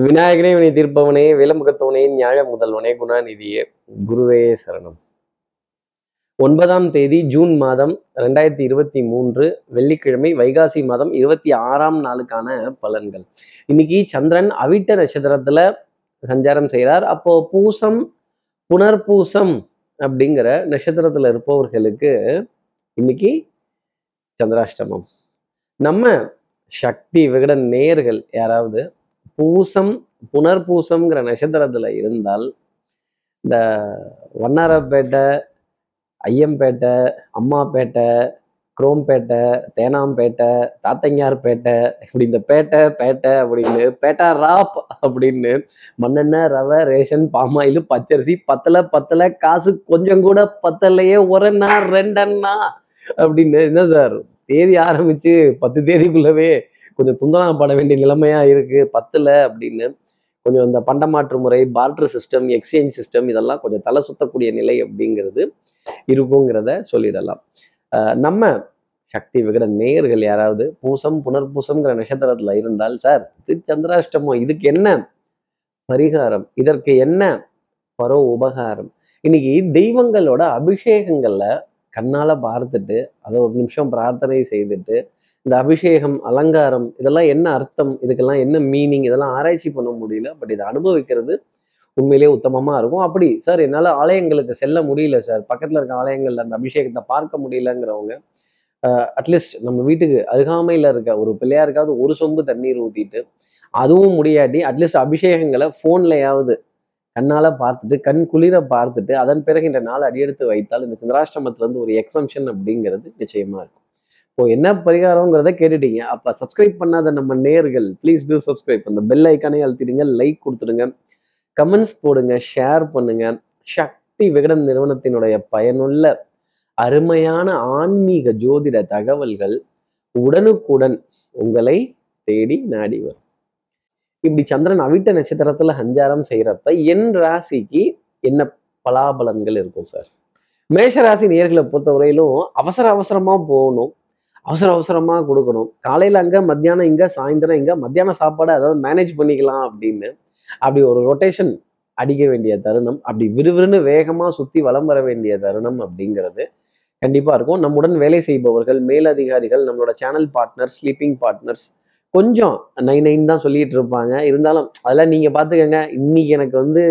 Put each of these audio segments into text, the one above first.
விநாயகனே வினை தீர்ப்பவனே விலமுகத்தவனே ஞாழ முதல்வனே குணாநிதியே குருவே சரணம். ஒன்பதாம் தேதி ஜூன் மாதம் ரெண்டாயிரத்தி இருபத்தி மூன்று வெள்ளிக்கிழமை வைகாசி மாதம் இருபத்தி ஆறாம் நாளுக்கான பலன்கள். இன்னைக்கு சந்திரன் அவிட்ட நட்சத்திரத்துல சஞ்சாரம் செய்கிறார். அப்போ பூசம் புனர்பூசம் அப்படிங்கிற நட்சத்திரத்துல இருப்பவர்களுக்கு இன்னைக்கு சந்திராஷ்டமம். நம்ம சக்தி விகடன் நேர்கள் யாராவது பூசம் புனர்பூசம்ங்கிற நட்சத்திரத்தில் இருந்தால் இந்த வண்ணாரப்பேட்டை ஐயம்பேட்டை அம்மாப்பேட்டை குரோம்பேட்டை தேனாம்பேட்டை தாத்தங்கார்பேட்டை இப்படி இந்த பேட்டை பேட்டை அப்படின்னு பேட்டா ராப் அப்படின்னு மண்ணெண்ணெய் ரவை ரேஷன் பாமாயில் பச்சரிசி பத்தல பத்தல காசு கொஞ்சம் கூட பத்தலையே ஒரண்ணா ரெண்டண்ணா அப்படின்னு என்ன சார் தேதி ஆரம்பிச்சு பத்து தேதிக்குள்ளவே கொஞ்சம் துந்தனாப்பட வேண்டிய நிலைமையா இருக்கு பத்துல அப்படின்னு கொஞ்சம் இந்த பண்டமாற்று முறை பார்டர் சிஸ்டம் எக்ஸ்சேஞ்ச் சிஸ்டம் இதெல்லாம் கொஞ்சம் தலை சுத்தக்கூடிய நிலை அப்படிங்கிறது இருக்குங்கிறத சொல்லிடலாம். நம்ம சக்தி விகட நேயர்கள் யாராவது பூசம் புனர்பூசம்ங்கிற நட்சத்திரத்துல இருந்தால் சார் இது சந்திராஷ்டமம் இதுக்கு என்ன பரிகாரம்? இதற்கு என்ன பரோ உபகாரம்? இன்னைக்கு தெய்வங்களோட அபிஷேகங்களில் கண்ணால் பார்த்துட்டு அதை ஒரு நிமிஷம் பிரார்த்தனை செய்துட்டு இந்த அபிஷேகம் அலங்காரம் இதெல்லாம் என்ன அர்த்தம்? இதுக்கெல்லாம் என்ன மீனிங் இதெல்லாம் ஆராய்ச்சி பண்ண முடியல. பட் இதை அனுபவிக்கிறது உண்மையிலேயே உத்தமமாக இருக்கும். அப்படி சார் என்னால் ஆலயங்களுக்கு செல்ல முடியல சார் பக்கத்தில் இருக்க ஆலயங்கள்ல அந்த அபிஷேகத்தை பார்க்க முடியலங்கிறவங்க அட்லீஸ்ட் நம்ம வீட்டுக்கு அருகாமையில் இருக்க ஒரு பிள்ளையாருக்காவது ஒரு சொம்பு தண்ணீர் ஊற்றிட்டு அதுவும் முடியாட்டி அட்லீஸ்ட் அபிஷேகங்களை ஃபோன்லையாவது கண்ணால் பார்த்துட்டு கண் குளிர பார்த்துட்டு அதன் பிறகு இந்த நாள் அடியெடுத்து வைத்தால் இந்த சந்திராஷ்டிரமத்துலேருந்து ஒரு எக்ஸம்ஷன் அப்படிங்கிறது நிச்சயமாக இருக்கும். இப்போ என்ன பரிகாரங்கிறத கேட்டுட்டீங்க. அப்போ சப்ஸ்கிரைப் பண்ணாத நம்ம நேர்கள் ப்ளீஸ் டூ சப்ஸ்கிரைப் அந்த பெல் ஐக்கானே அழுத்திடுங்க லைக் கொடுத்துடுங்க. கமெண்ட்ஸ் போடுங்க ஷேர் பண்ணுங்க. சக்தி விகடன் நிறுவனத்தினுடைய பயனுள்ள அருமையான ஆன்மீக ஜோதிட தகவல்கள் உடனுக்குடன் உங்களை தேடி நாடி வரும். இப்படி சந்திரன் அவிட்ட நட்சத்திரத்துல சஞ்சாரம் செய்யறப்ப என் ராசிக்கு என்ன பலாபலன்கள் இருக்கும் சார்? மேஷ ராசி நேர்களை பொறுத்தவரையிலும் அவசர அவசரமா போகணும். அவசர அவசரமாக கொடுக்கணும். காலையில் அங்கே மத்தியானம் இங்கே சாயந்தரம் இங்கே மத்தியான சாப்பாடு அதாவது மேனேஜ் பண்ணிக்கலாம் அப்படின்னு அப்படி ஒரு ரொட்டேஷன் அடிக்க வேண்டிய தருணம் அப்படி விறுவிறுன்னு வேகமாக சுற்றி வலம் வர வேண்டிய தருணம் அப்படிங்கிறது கண்டிப்பாக இருக்கும். நம்முடன் வேலை செய்பவர்கள் மேலதிகாரிகள் நம்மளோட சேனல் பார்ட்னர்ஸ் ஸ்லீப்பிங் பார்ட்னர்ஸ் கொஞ்சம் நைன் நைன் தான் சொல்லிட்டு இருப்பாங்க. இருந்தாலும் அதெல்லாம் நீங்கள் பார்த்துக்கங்க. இன்னைக்கு எனக்கு வந்து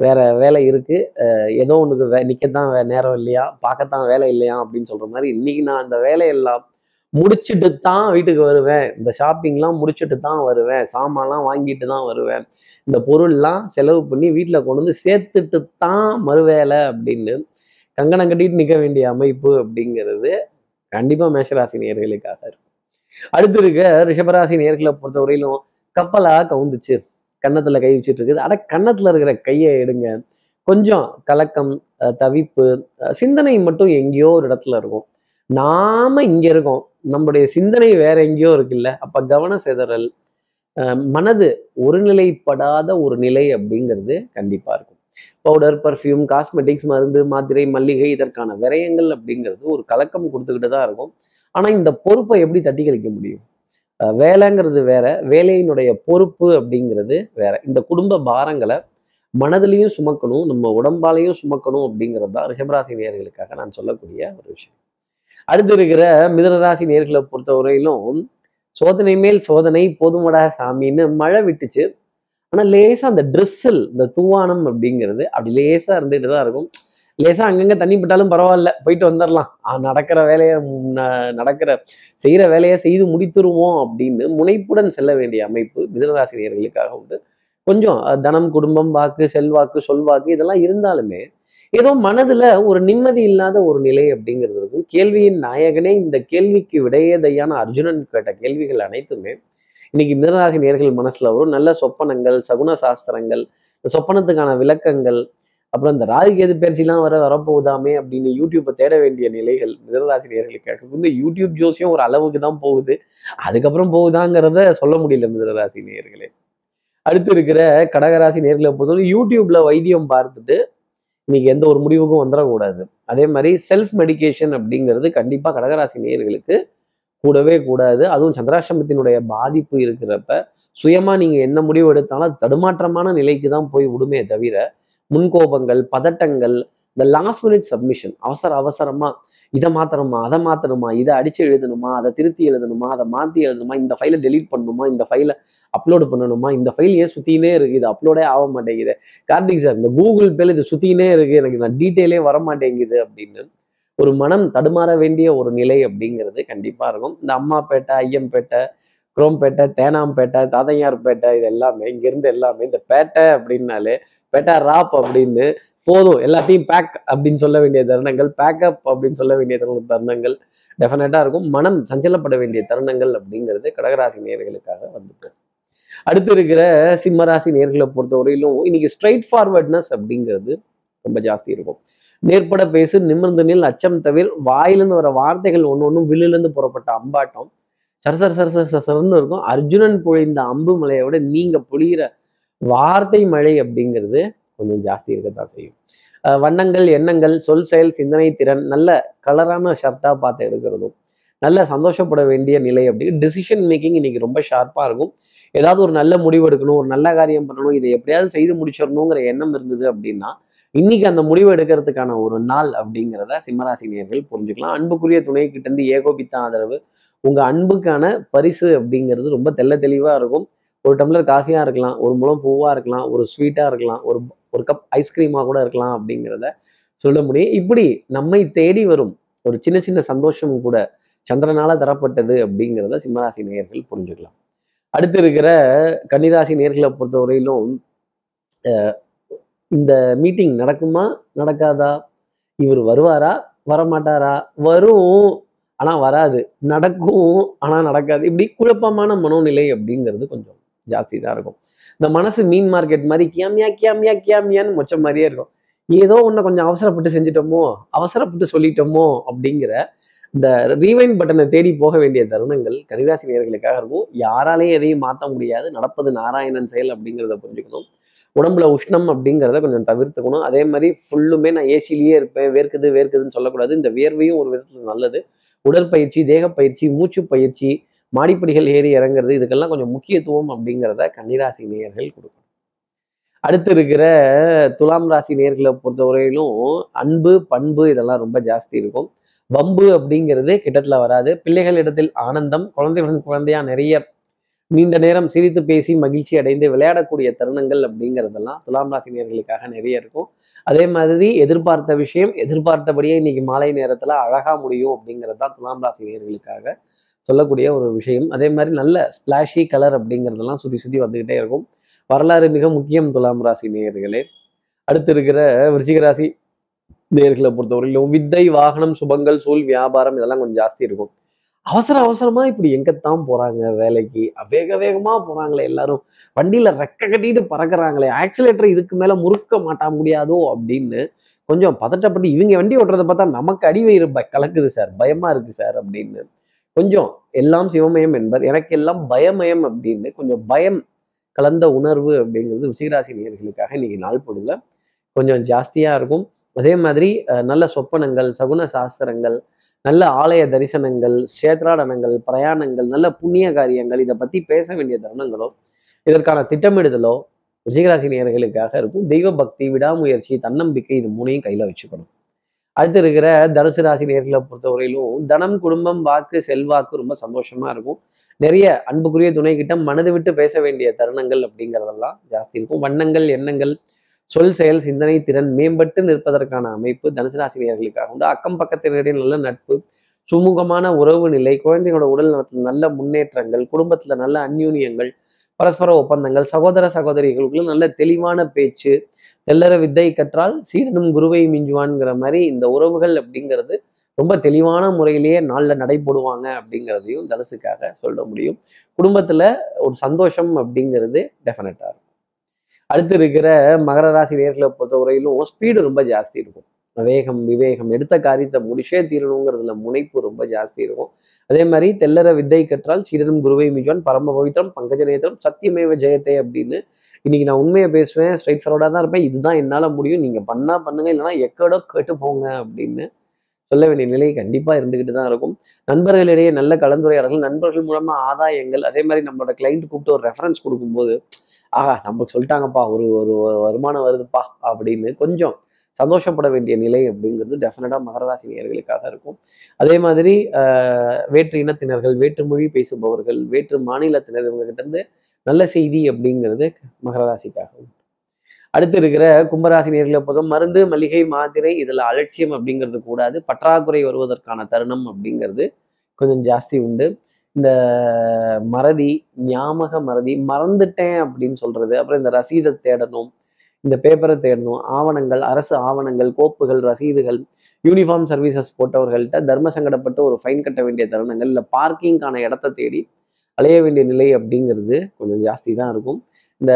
வேற வேலை இருக்கு. அஹ் ஏதோ உனக்கு வே நிக்கத்தான் வே- நேரம் இல்லையா? பார்க்கத்தான் வேலை இல்லையா? அப்படின்னு சொல்ற மாதிரி இன்னைக்கு நான் அந்த வேலையெல்லாம் முடிச்சுட்டு தான் வீட்டுக்கு வருவேன். இந்த ஷாப்பிங்லாம் முடிச்சுட்டு தான் வருவேன். சாமான்லாம் வாங்கிட்டு தான் வருவேன். இந்த பொருள்லாம் செலவு பண்ணி வீட்டில் கொண்டு வந்து சேர்த்துட்டு தான் மறுவேலை அப்படின்னு கங்கணம் கட்டிட்டு நிற்க வேண்டிய அமைப்பு அப்படிங்கிறது கண்டிப்பா மேஷராசி நேர்களுக்காக இருக்கும். அடுத்து இருக்க ரிஷபராசி நேர்களை பொறுத்தவரையிலும் கப்பலா கவுந்துச்சு. கன்னத்துல கை வச்சுட்டு இருக்குது அட கன்னத்துல இருக்கிற கையை எடுங்க. கொஞ்சம் கலக்கம் தவிப்பு சிந்தனை மட்டும் எங்கேயோ ஒரு இடத்துல இருக்கும். நாம இங்க இருக்கோம். நம்முடைய சிந்தனை வேற எங்கேயோ இருக்குல்ல. அப்ப கவன சிதறல் மனது ஒருநிலைப்படாத ஒரு நிலை அப்படிங்கிறது கண்டிப்பா இருக்கும். பவுடர் பர்ஃப்யூம் காஸ்மெட்டிக்ஸ் மருந்து மாத்திரை மல்லிகை இதற்கான விரயங்கள் அப்படிங்கிறது ஒரு கலக்கம் கொடுத்துக்கிட்டு தான் இருக்கும். ஆனா இந்த பொறுப்பை எப்படி தட்டி கழிக்க முடியும்? வேலைங்கிறது வேற வேலையினுடைய பொறுப்பு அப்படிங்கிறது வேற. இந்த குடும்ப பாரங்களை மனதிலையும் சுமக்கணும் நம்ம உடம்பாலையும் சுமக்கணும் அப்படிங்கிறது தான் ரிஷபராசி நேர்களுக்காக நான் சொல்லக்கூடிய ஒரு விஷயம். அடுத்து இருக்கிற மிதனராசி நேர்களை பொறுத்தவரையிலும் சோதனை மேல் சோதனை போதுமடா சாமின்னு மழை விட்டுச்சு. ஆனா லேசா அந்த ட்ரெஸ்ஸில் இந்த தூவானம் அப்படிங்கிறது அப்படி லேசா இருந்துட்டு தான் இருக்கும். லேசா அங்கங்க தண்ணி பட்டாலும் பரவாயில்ல போயிட்டு வந்துடலாம் நடக்கிற வேலையை நடக்கிற செய்யற வேலையை செய்து முடித்துருவோம் அப்படின்னு முனைப்புடன் செல்ல வேண்டிய அமைப்பு மிதனராசினியர்களுக்காக உண்டு. கொஞ்சம் தனம் குடும்பம் வாக்கு செல்வாக்கு சொல்வாக்கு இதெல்லாம் இருந்தாலுமே ஏதோ மனதுல ஒரு நிம்மதி இல்லாத ஒரு நிலை அப்படிங்கிறது இருக்கும். கேள்வியின் நாயகனே இந்த கேள்விக்கு விடையதையான அர்ஜுனன் கேட்ட கேள்விகள் அனைத்துமே இன்னைக்கு மிதனராசி நேர்கள் மனசுல வரும். நல்ல சொப்பனங்கள் சகுன சாஸ்திரங்கள் சொப்பனத்துக்கான விளக்கங்கள் அப்புறம் இந்த ராகுகேது பயிற்சிலாம் வர வரப்போகுதாமே அப்படின்னு யூடியூப்பை தேட வேண்டிய நிலைகள் மிதனராசி வந்து யூடியூப் ஜோசியம் ஒரு அளவுக்கு தான் போகுது. அதுக்கப்புறம் போகுதாங்கிறத சொல்ல முடியல மிதனராசி நேர்களே அடுத்து இருக்கிற கடகராசி நேர்களை பொறுத்தவரை யூடியூப்ல வைத்தியம் பார்த்துட்டு இன்னைக்கு எந்த ஒரு முடிவுக்கும் வந்துடக்கூடாது. அதே மாதிரி செல்ஃப் மெடிகேஷன் அப்படிங்கிறது கண்டிப்பா கடகராசி நேயர்களுக்கு கூடவே கூடாது. அதுவும் சந்திராசிரமத்தினுடைய பாதிப்பு இருக்கிறப்ப சுயமா நீங்க என்ன முடிவு எடுத்தாலும் அது தடுமாற்றமான நிலைக்கு தான் போய் விடுமே தவிர முன்கோபங்கள் பதட்டங்கள் இந்த லாஸ்ட் மினிட் சப்மிஷன் அவசர அவசரமா இதை மாத்தணுமா அதை மாத்தணுமா இதை அடிச்சு எழுதணுமா அதை திருத்தி எழுதணுமா அதை மாத்தி எழுதணுமா இந்த ஃபைலை டெலீட் பண்ணணுமா இந்த ஃபைலை அப்லோடு பண்ணணுமா இந்த ஃபைல் ஏன் சுத்தினே இருக்கு இது அப்லோடே ஆக மாட்டேங்குது. கார்த்திக் சார் இந்த கூகுள் பேல இது சுத்தினே இருக்கு எனக்கு நான் டீட்டெயிலே வர மாட்டேங்குது அப்படின்னு ஒரு மனம் தடுமாற வேண்டிய ஒரு நிலை அப்படிங்கிறது கண்டிப்பா இருக்கும். இந்த அம்மாப்பேட்டை ஐயம்பேட்டை குரோம்பேட்டை தேனாம்பேட்டை தாதையார்பேட்டை இது எல்லாமே இங்கிருந்து எல்லாமே இந்த பேட்டை அப்படின்னாலே பெட்டர் ராப் அப்படின்னு போதும். எல்லாத்தையும் பேக் அப்படின்னு சொல்ல வேண்டிய தருணங்கள் பேக்கப் அப்படின்னு சொல்ல வேண்டிய தருண- தருணங்கள் டெஃபினட்டா இருக்கும். மனம் சஞ்சலப்பட வேண்டிய தருணங்கள் அப்படிங்கிறது கடகராசி நேர்களுக்காக வந்துட்டு அடுத்து இருக்கிற சிம்மராசி நேர்களை பொறுத்தவரையிலும் இன்னைக்கு ஸ்ட்ரைட் ஃபார்வர்ட்னஸ் அப்படிங்கிறது ரொம்ப ஜாஸ்தி இருக்கும். நேர்பட பேசு நிமிர்ந்து நில் அச்சம் தவிர வாயிலிருந்து வர வார்த்தைகள் ஒன்று ஒன்றும் வில்லிலிருந்து புறப்பட்ட அம்பாட்டம். சரசர சரசர சரன்னு இருக்கும். அர்ஜுனன் பொழிந்த அம்பு மலையை விட நீங்க பொழிகிற வார்த்தை மழை அப்படிங்கிறது கொஞ்சம் ஜாஸ்தி இருக்கத்தான் செய்யும். வண்ணங்கள் எண்ணங்கள் சொல் செயல் சிந்தனை திறன் நல்ல கலரான ஷர்ட்டாக பார்த்து எடுக்கிறதும் நல்ல சந்தோஷப்பட வேண்டிய நிலை அப்படி. டிசிஷன் மேக்கிங் இன்னைக்கு ரொம்ப ஷார்ப்பாக இருக்கும். ஏதாவது ஒரு நல்ல முடிவு எடுக்கணும் ஒரு நல்ல காரியம் பண்ணணும் இதை எப்படியாவது செய்து முடிச்சிடணுங்கிற எண்ணம் இருந்தது அப்படின்னா இன்னைக்கு அந்த முடிவு எடுக்கிறதுக்கான ஒரு நாள் அப்படிங்கிறத சிம்மராசினியர்கள் புரிஞ்சுக்கலாம். அன்புக்குரிய துணை கிட்டேருந்து ஏகோபித்த ஆதரவு உங்கள் அன்புக்கான பரிசு அப்படிங்கிறது ரொம்ப தெள்ள தெளிவாக இருக்கும். ஒரு டம்ளர் காஃபியாக இருக்கலாம் ஒரு முழம் பூவாக இருக்கலாம் ஒரு ஸ்வீட்டாக இருக்கலாம் ஒரு ஒரு கப் ஐஸ்கிரீமாக கூட இருக்கலாம் அப்படிங்கிறத சொல்ல முடியும். இப்படி நம்மை தேடி வரும் ஒரு சின்ன சின்ன சந்தோஷம் கூட சந்திரனால தரப்பட்டது அப்படிங்கிறத சிம்மராசி நேர்கள் புரிஞ்சுக்கலாம். அடுத்து இருக்கிற கன்னிராசி நேர்களை பொறுத்தவரையிலும் இந்த மீட்டிங் நடக்குமா நடக்காதா? இவர் வருவாரா வரமாட்டாரா? வரும் ஆனால் வராது. நடக்கும் ஆனால் நடக்காது. இப்படி குழப்பமான மனோநிலை அப்படிங்கிறது கொஞ்சம் ஜாஸ்தி தான் இருக்கும். இந்த மனசு மீன் மார்க்கெட் மாதிரி கியாமியா கியாமியா கியாமியான்னு மொச்ச மாதிரியே இருக்கும். ஏதோ ஒண்ணு கொஞ்சம் அவசரப்பட்டு செஞ்சிட்டோமோ அவசரப்பட்டு சொல்லிட்டோமோ அப்படிங்கிற இந்த ரீவைண்ட் பட்டனை தேடி போக வேண்டிய தருணங்கள் கன்னிராசி நேர்களுக்காக இருக்கும். யாராலையும் எதையும் மாற்ற முடியாது. நடப்பது நாராயணன் செயல் அப்படிங்கிறத புரிஞ்சுக்கணும். உடம்புல உஷ்ணம் அப்படிங்கிறத கொஞ்சம் தவிர்த்துக்கணும். அதே மாதிரி ஃபுல்லுமே நான் ஏசிலேயே இருப்பேன். வேர்க்குது வேர்க்குதுன்னு சொல்லக்கூடாது. இந்த வேர்வையும் ஒரு விதத்துல நல்லது. உடற்பயிற்சி தேகப்பயிற்சி மூச்சு பயிற்சி மாடிப்படிகள் ஏறி இறங்குறது இதுக்கெல்லாம் கொஞ்சம் முக்கியத்துவம் அப்படிங்கிறத கன்னிராசி நேயர்கள் கொடுக்கணும். அடுத்து இருக்கிற துலாம் ராசி நேர்களை பொறுத்தவரையிலும் அன்பு பண்பு இதெல்லாம் ரொம்ப ஜாஸ்தி இருக்கும். வம்பு அப்படிங்கிறது கிட்டத்துல வராது. பிள்ளைகள் இடத்தில் ஆனந்தம் குழந்தையுடன் குழந்தையா நிறைய நீண்ட நேரம் சிரித்து பேசி மகிழ்ச்சி அடைந்து விளையாடக்கூடிய தருணங்கள் அப்படிங்கிறதெல்லாம் துலாம் ராசி நேர்களுக்காக நிறைய இருக்கும். அதே மாதிரி எதிர்பார்த்த விஷயம் எதிர்பார்த்தபடியே இன்னைக்கு மாலை நேரத்துல அழகா முடியும் அப்படிங்கிறது தான் துலாம் ராசி நேர்களுக்காக சொல்லக்கூடிய ஒரு விஷயம். அதே மாதிரி நல்ல ஸ்பிளாஷி கலர் அப்படிங்கிறதெல்லாம் சுற்றி சுற்றி வந்துகிட்டே இருக்கும். வரலாறு மிக முக்கியம் துலாம் ராசி நேயர்களே. அடுத்து இருக்கிற விருச்சிக ராசி நேர்களை பொறுத்தவரையிலும் வித்தை வாகனம் சுபங்கள் சூழ் வியாபாரம் இதெல்லாம் கொஞ்சம் ஜாஸ்தி இருக்கும். அவசர அவசரமா இப்படி எங்கத்தான் போறாங்க வேலைக்கு? வேக வேகமா போறாங்களே எல்லாரும். வண்டியில ரெக்க கட்டிட்டு பறக்குறாங்களே. ஆக்சிலேட்டர் இதுக்கு மேல முறுக்க மாட்டா முடியாதோ அப்படின்னு கொஞ்சம் பதட்டப்பட்டு இவங்க வண்டி ஓட்டுறதை பார்த்தா நமக்கு அடிவயிறு ப கலக்குது சார். பயமா இருக்கு சார் அப்படின்னு கொஞ்சம் எல்லாம் சிவமயம் என்பர் எனக்கு எல்லாம் பயமயம் அப்படின்னு கொஞ்சம் பயம் கலந்த உணர்வு அப்படிங்கிறது ரிஷிகராசி நேர்களுக்காக இன்னைக்கு நாள் பொழுதுல கொஞ்சம் ஜாஸ்தியா இருக்கும். அதே மாதிரி நல்ல சொப்பனங்கள் சகுன சாஸ்திரங்கள் நல்ல ஆலய தரிசனங்கள் சேத்ராடனங்கள் பிரயாணங்கள் நல்ல புண்ணிய காரியங்கள் இதை பத்தி பேச வேண்டிய தருணங்களோ இதற்கான திட்டமிடுதலோ ரிஷிகராசி நேர்களுக்காக இருக்கும். தெய்வ பக்தி விடாமுயற்சி தன்னம்பிக்கை இது மூணையும் கையில் வச்சுக்கணும். அடுத்து இருக்கிற தனுசு ராசி நேர்களை பொறுத்தவரையிலும் தனம் குடும்பம் வாக்கு செல்வாக்கு ரொம்ப சந்தோஷமா இருக்கும். நிறைய அன்புக்குரிய துணை கிட்ட மனது விட்டு பேச வேண்டிய தருணங்கள் அப்படிங்கிறதெல்லாம் ஜாஸ்தி இருக்கும். வண்ணங்கள் எண்ணங்கள் சொல் செயல் சிந்தனை திறன் மேம்பட்டு நிற்பதற்கான அமைப்பு தனுசு ராசி உண்டு. அக்கம் பக்கத்தினரிடையே நல்ல நட்பு சுமூகமான உறவு நிலை குழந்தைகளோட உடல் நலத்தில் நல்ல முன்னேற்றங்கள் குடும்பத்துல நல்ல அந்யூன்யங்கள் பரஸ்பர ஒப்பந்தங்கள் சகோதர சகோதரிகளுக்குள்ள நல்ல தெளிவான பேச்சு தெல்லற வித்தை கற்றால் சீடனும் குருவை மிஞ்சுவான்ங்கிற மாதிரி இந்த உறவுகள் அப்படிங்கிறது ரொம்ப தெளிவான முறையிலேயே நாள்ல நடைபெடுவாங்க அப்படிங்கிறதையும் தலசுக்காக சொல்ல முடியும். குடும்பத்துல ஒரு சந்தோஷம் அப்படிங்கிறது டெஃபினட்டாக இருக்கும். அடுத்து இருக்கிற மகர ராசி நேர்களை பொறுத்தவரையிலும் ஸ்பீடு ரொம்ப ஜாஸ்தி இருக்கும். வேகம் விவேகம் எடுத்த காரியத்தை முடிச்சே தீரணுங்கிறதுல முனைப்பு ரொம்ப ஜாஸ்தி இருக்கும். அதே மாதிரி தெல்லற வித்தை கற்றால் சீரனும் குருவை மிஜான் பரம பவித்ரம் பங்கஜநேத்திரம் சத்தியமேவ ஜெயத்தை அப்படின்னு. இன்னைக்கு நான் உண்மையை பேசுவேன் ஸ்ட்ரைட் ஃபார்வர்டாக தான் இருப்பேன். இதுதான் என்னால் முடியும். நீங்கள் பண்ணா பண்ணுங்க இல்லைன்னா எக்கடோ கேட்டு போங்க அப்படின்னு சொல்ல வேண்டிய நிலை கண்டிப்பா இருந்துகிட்டு தான் இருக்கும். நண்பர்களிடையே நல்ல கலந்துரையாடல்கள் நண்பர்கள் மூலமா ஆதாயங்கள் அதே மாதிரி நம்மளோட கிளைண்ட் கூப்பிட்டு ஒரு ரெஃபரன்ஸ் கொடுக்கும்போது ஆஹா நமக்கு சொல்லிட்டாங்கப்பா ஒரு ஒரு வருமானம் வருதுப்பா அப்படின்னு கொஞ்சம் சந்தோஷப்பட வேண்டிய நிலை அப்படிங்கிறது டெஃபினட்டாக மகராசி நேர்களுக்காக இருக்கும். அதே மாதிரி ஆஹ், வேற்று இனத்தினர்கள் வேற்று மொழி பேசுபவர்கள் வேற்று மாநிலத்தினர் கிட்ட இருந்து நல்ல செய்தி அப்படிங்கிறது மகரராசிக்காக உண்டு. அடுத்து இருக்கிற கும்பராசி நேர்களை பொதும் மருந்து மளிகை மாத்திரை இதில் அலட்சியம் அப்படிங்கிறது கூடாது. பற்றாக்குறை வருவதற்கான தருணம் அப்படிங்கிறது கொஞ்சம் ஜாஸ்தி உண்டு. இந்த மறதி ஞாபக மறதி மறந்துட்டேன் அப்படின்னு சொல்றது அப்புறம் இந்த ரசீதை தேடணும் இந்த பேப்பரை தேடணும். ஆவணங்கள் அரசு ஆவணங்கள் கோப்புகள் ரசீதுகள் யூனிஃபார்ம் சர்வீசஸ் போட்டவர்கள்ட்ட தர்ம சங்கடப்பட்டு ஒரு ஃபைன் கட்ட வேண்டிய தருணங்கள் இல்லை பார்க்கிங்கான இடத்த தேடி அலைய வேண்டிய நிலை அப்படிங்கிறது கொஞ்சம் ஜாஸ்தி தான் இருக்கும். இந்த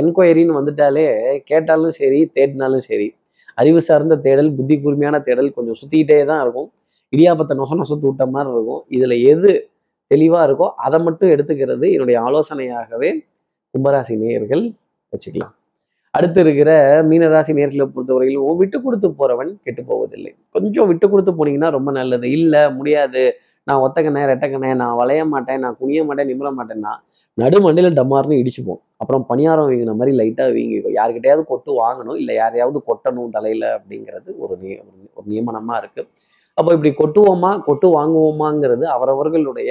என்கொயரின்னு வந்துட்டாலே கேட்டாலும் சரி தேடினாலும் சரி அறிவு சார்ந்த தேடல் புத்தி கூர்மையான தேடல் கொஞ்சம் சுற்றிக்கிட்டே தான் இருக்கும். இடியாப்பத்தை நொச நொசத்து விட்ட மாதிரி இருக்கும். இதில் எது தெளிவாக இருக்கோ அதை மட்டும் எடுத்துக்கிறது என்னுடைய ஆலோசனையாகவே கும்பராசி நேயர்கள் வச்சுக்கலாம். அடுத்து இருக்கிற மீனராசி நேர்களை பொறுத்தவரையிலும் விட்டு கொடுத்து போறவன் கெட்டு போவதில்லை. கொஞ்சம் விட்டு கொடுத்து போனீங்கன்னா ரொம்ப நல்லது. இல்லை முடியாது. நான் ஒத்தக்கண்ணே ரெட்டக்கண்ணே நான் வளைய மாட்டேன் நான் குனிய மாட்டேன் நிமிர மாட்டேன்னா நடுமண்டில டமார்னு இடிச்சுப்போம் அப்புறம் பணியாரம் வீங்கின மாதிரி லைட்டாக வீங்கிக்கும் யாருக்கிட்டையாவது கொட்டு வாங்கணும் இல்லை யாரையாவது கொட்டணும் தலையில் அப்படிங்கிறது ஒரு நிய ஒரு நியமனமாக இருக்குது அப்போ இப்படி கொட்டுவோமா கொட்டு வாங்குவோமாங்கிறது அவரவர்களுடைய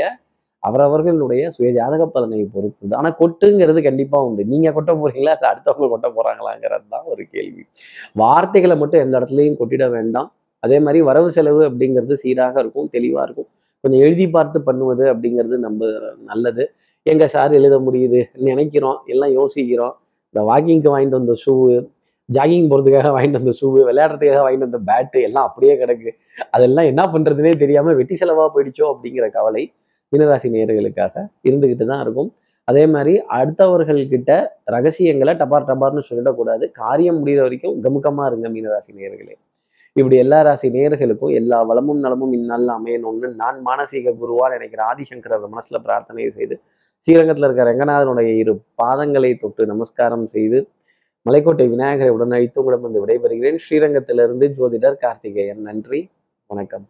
அவரவர்களுடைய சுய ஜாதக பலனை பொறுத்து ஆனா கொட்டுங்கிறது கண்டிப்பா உண்டு. நீங்க கொட்ட போறீங்களா? அது அடுத்தவங்க கொட்ட போறாங்களாங்கிறது தான் ஒரு கேள்வி. வார்த்தைகளை மட்டும் எந்த இடத்துலையும் கொட்டிட வேண்டாம். அதே மாதிரி வரவு செலவு அப்படிங்கிறது சீராக இருக்கும் தெளிவா இருக்கும். கொஞ்சம் எழுதி பார்த்து பண்ணுவது அப்படிங்கிறது நம்ம நல்லது. எங்க சார் எழுத முடியுது? நினைக்கிறோம். எல்லாம் யோசிக்கிறோம். இந்த வாக்கிங்க்கு வாங்கிட்டு வந்த ஷூவு ஜாகிங் போகிறதுக்காக வாங்கிட்டு வந்த ஷூவு விளையாடுறதுக்காக வாங்கிட்டு வந்த பேட்டு எல்லாம் அப்படியே கிடக்கு. அதெல்லாம் என்ன பண்ணுறதுனே தெரியாமல் வெட்டி செலவாக போயிடுச்சோ அப்படிங்கிற கவலை மீனராசி நேயர்களுக்காக இருந்துகிட்டு தான் இருக்கும். அதே மாதிரி அடுத்தவர்கள்கிட்ட ரகசியங்களை டபார் டபார்னு சொல்லிடக்கூடாது. காரியம் முடிகிற வரைக்கும் கமுக்கமாக இருங்க மீனராசி நேயர்களே. இப்படி எல்லா ராசி நேயர்களுக்கும் எல்லா வளமும் நலமும் இந்நாளில் அமையணும்னு நான் மானசீக குருவா நினைக்கிற ஆதிசங்கரர் மனசுல பிரார்த்தனை செய்து ஸ்ரீரங்கத்தில் இருக்கிற ரங்கநாதனுடைய இரு பாதங்களை தொட்டு நமஸ்காரம் செய்து மலைக்கோட்டை விநாயகரை உடன் உங்களிடம் வந்து விடைபெறுகிறேன். ஸ்ரீரங்கத்திலிருந்து ஜோதிடர் கார்த்திகேயன். நன்றி. வணக்கம்.